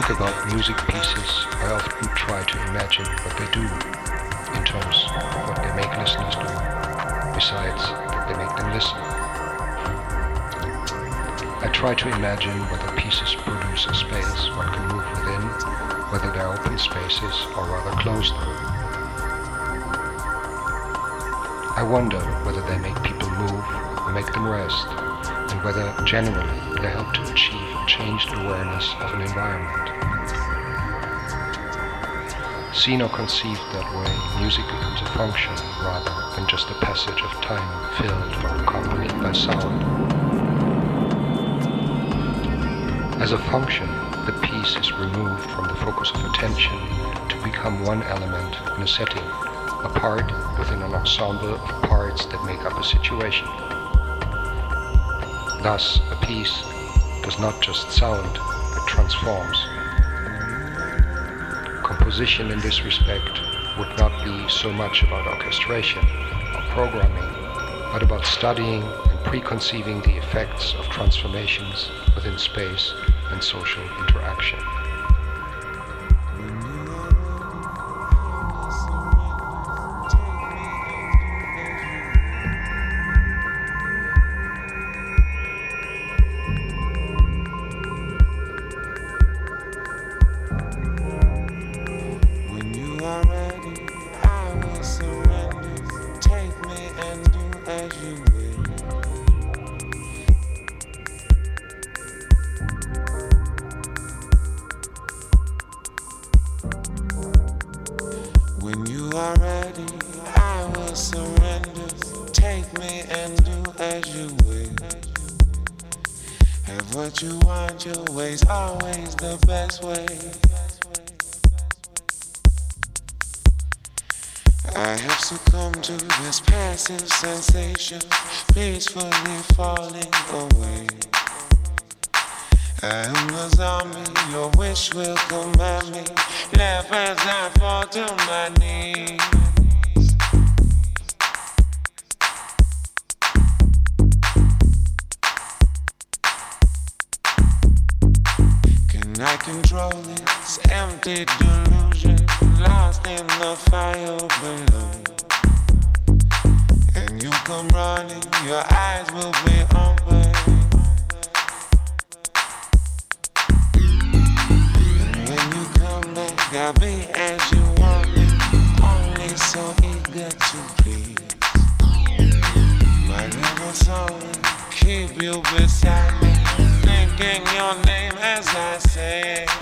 think about music pieces, I often try to imagine what they do in terms of what they make listeners do, besides that they make them listen. I try to imagine whether pieces produce a space one can move within, whether they're open spaces or rather closed. I wonder whether they make people move or make them rest, and whether generally they help to achieve changed awareness of an environment. Seen or conceived that way, music becomes a function rather than just a passage of time filled or accompanied by sound. As a function, the piece is removed from the focus of attention to become one element in a setting, a part within an ensemble of parts that make up a situation. Thus, a piece does not just sound, but transforms. Composition in this respect would not be so much about orchestration or programming, but about studying and preconceiving the effects of transformations within space and social interaction. empty delusion, lost in the fire below. And you come running, your eyes will be open. When you come back, I'll be as you want me, only so eager to please. My little soul, keep you beside me, thinking your name as I say.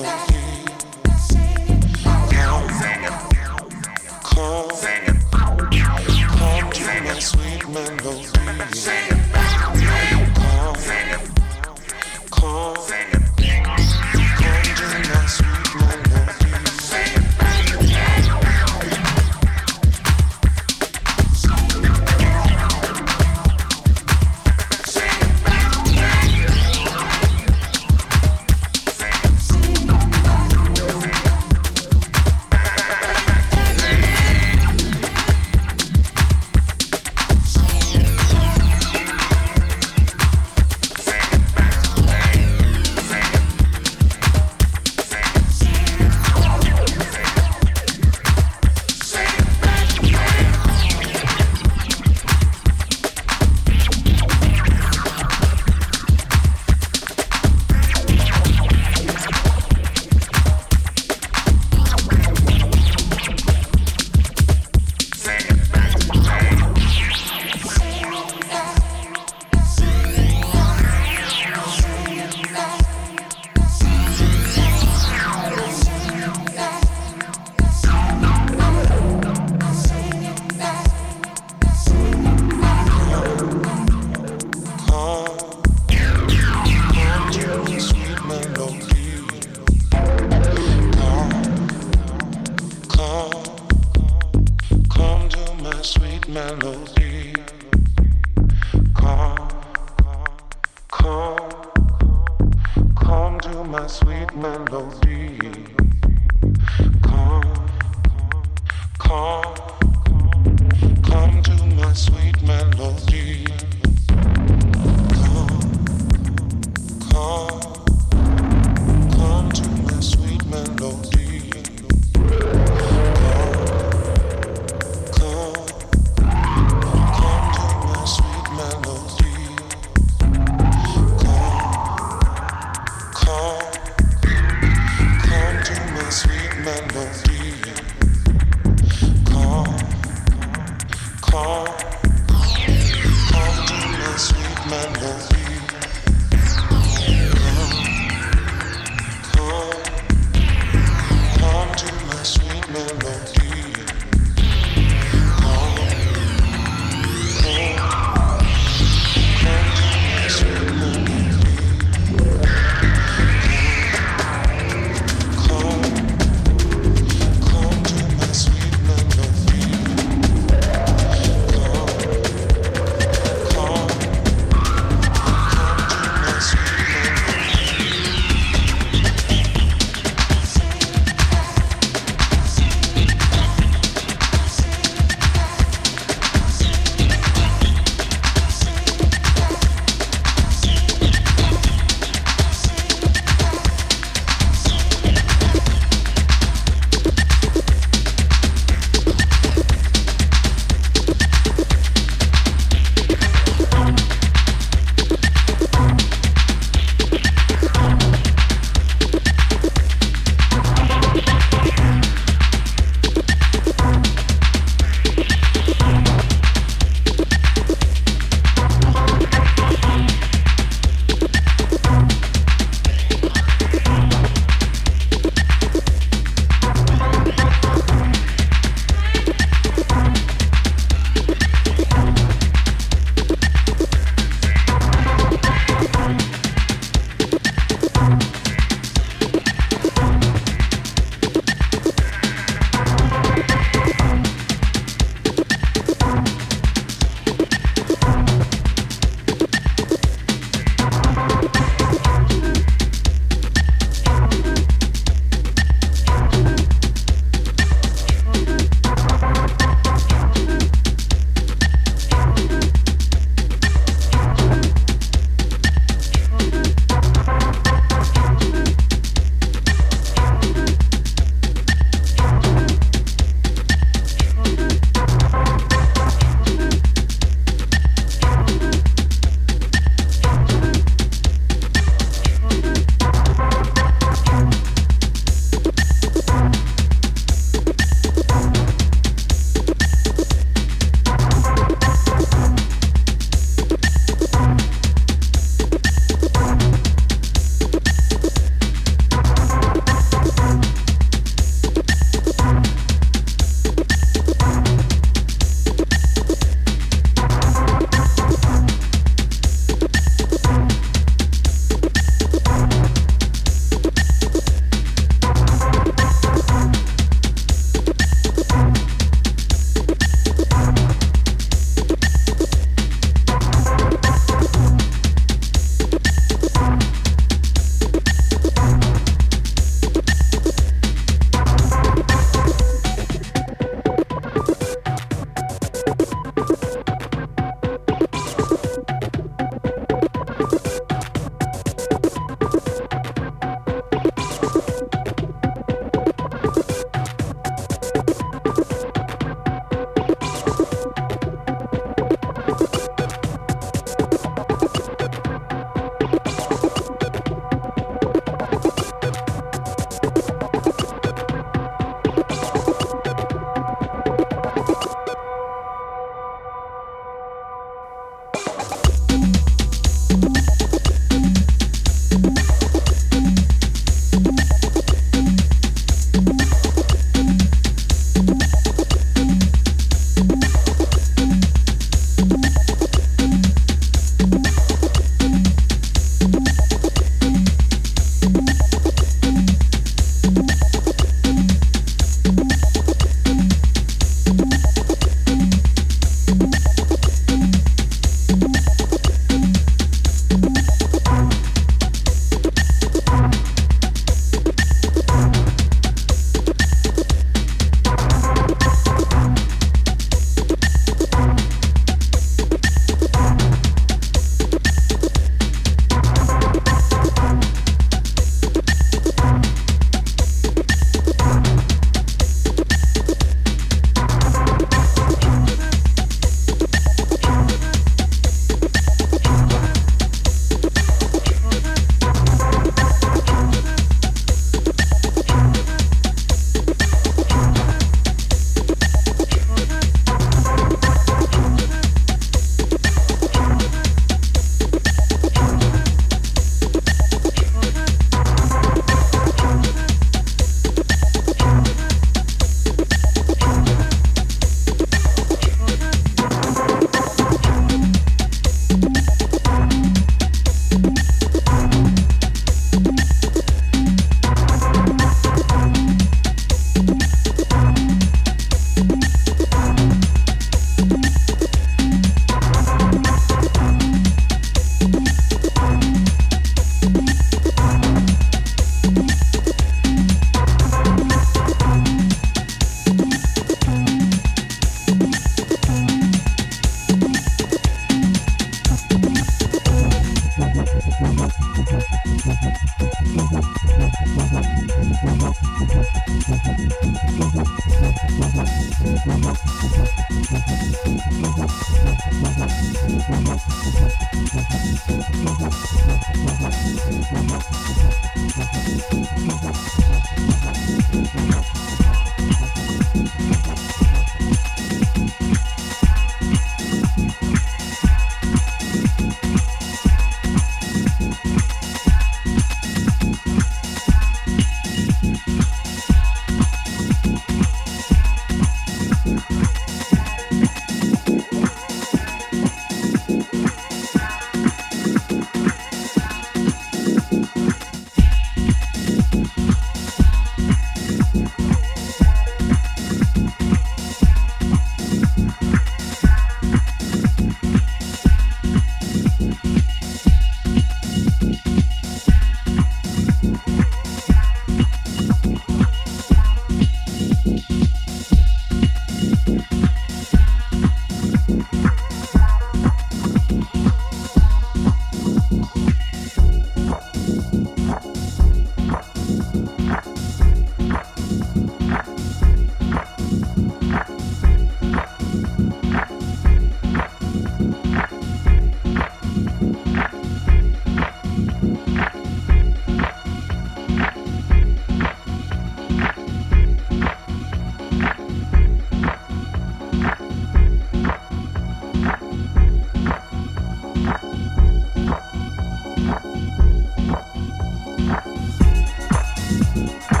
Música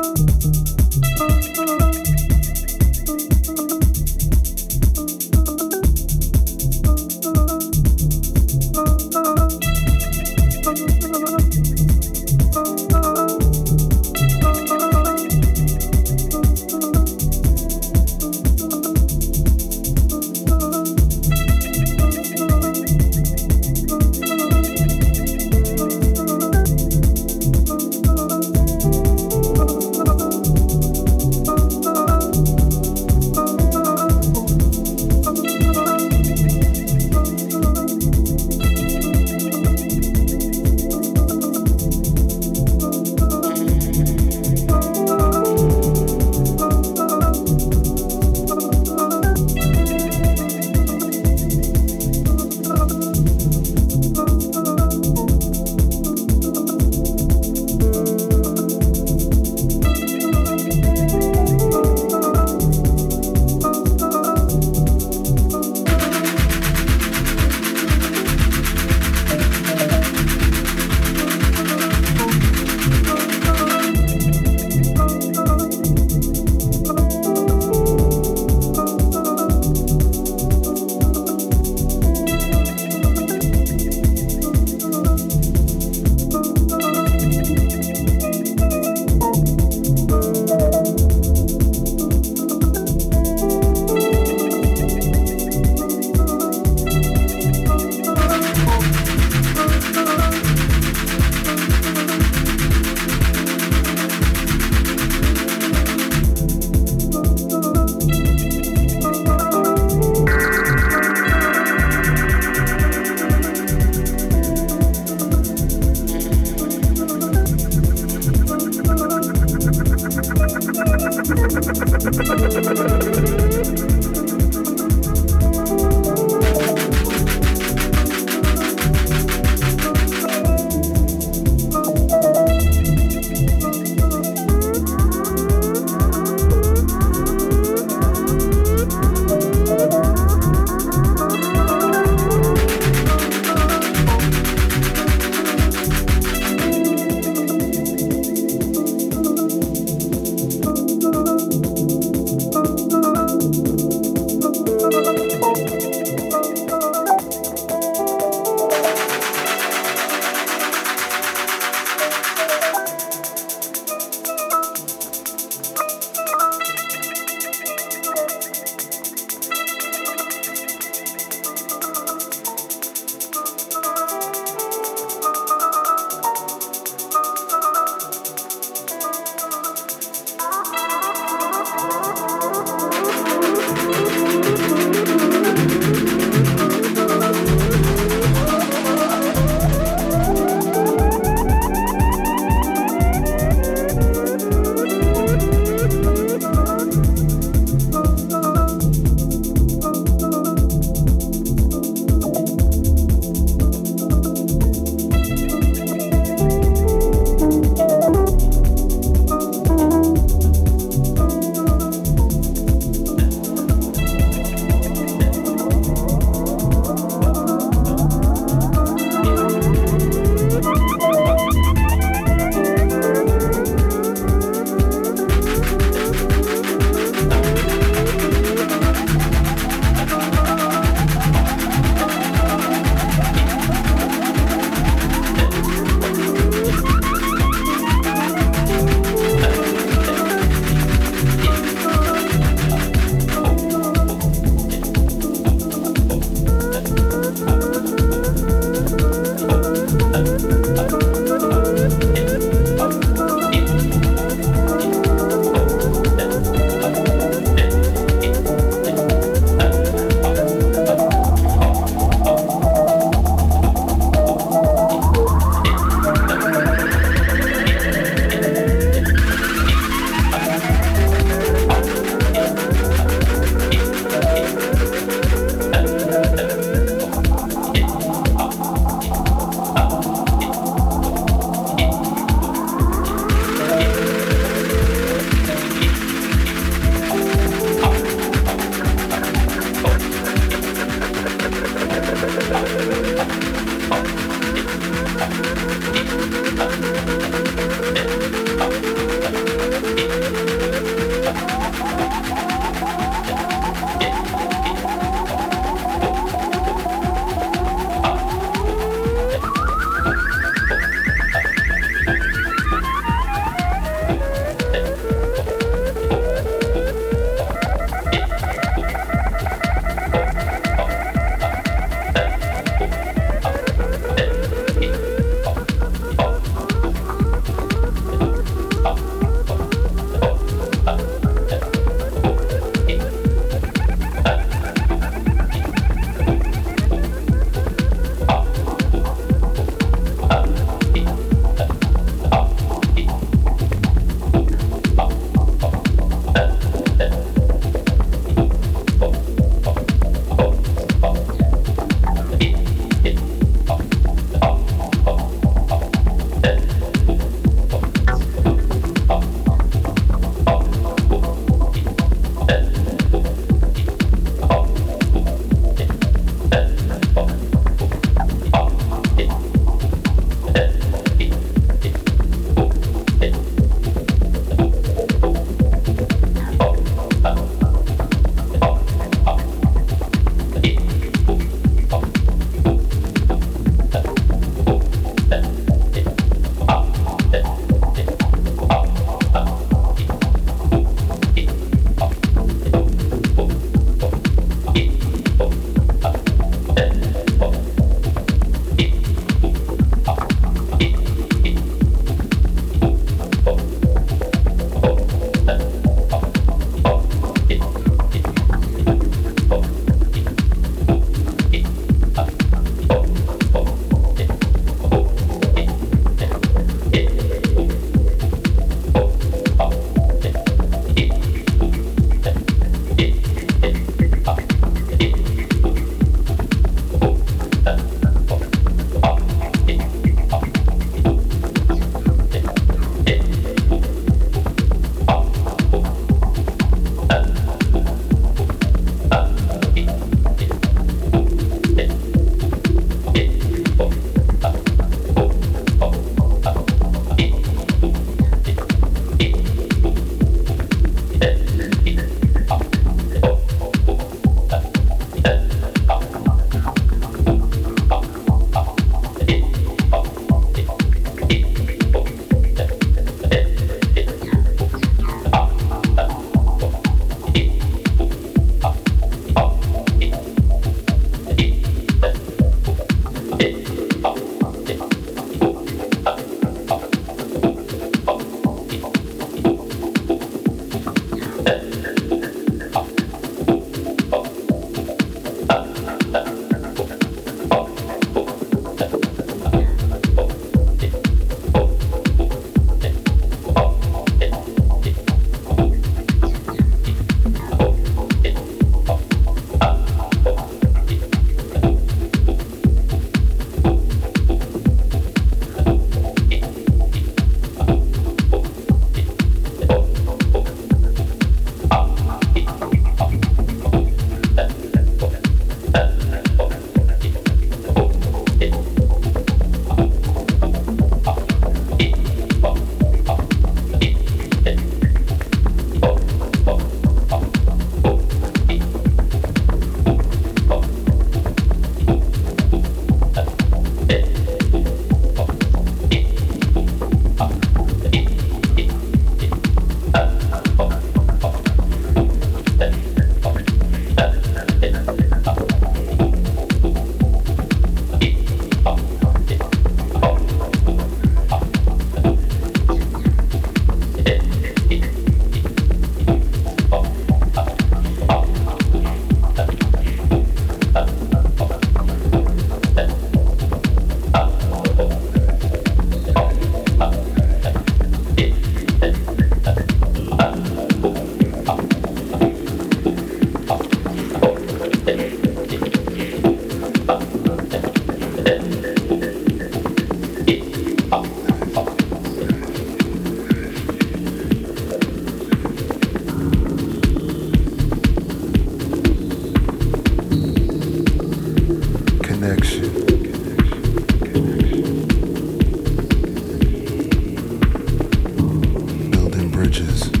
bridges.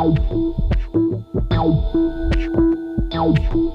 Thank you.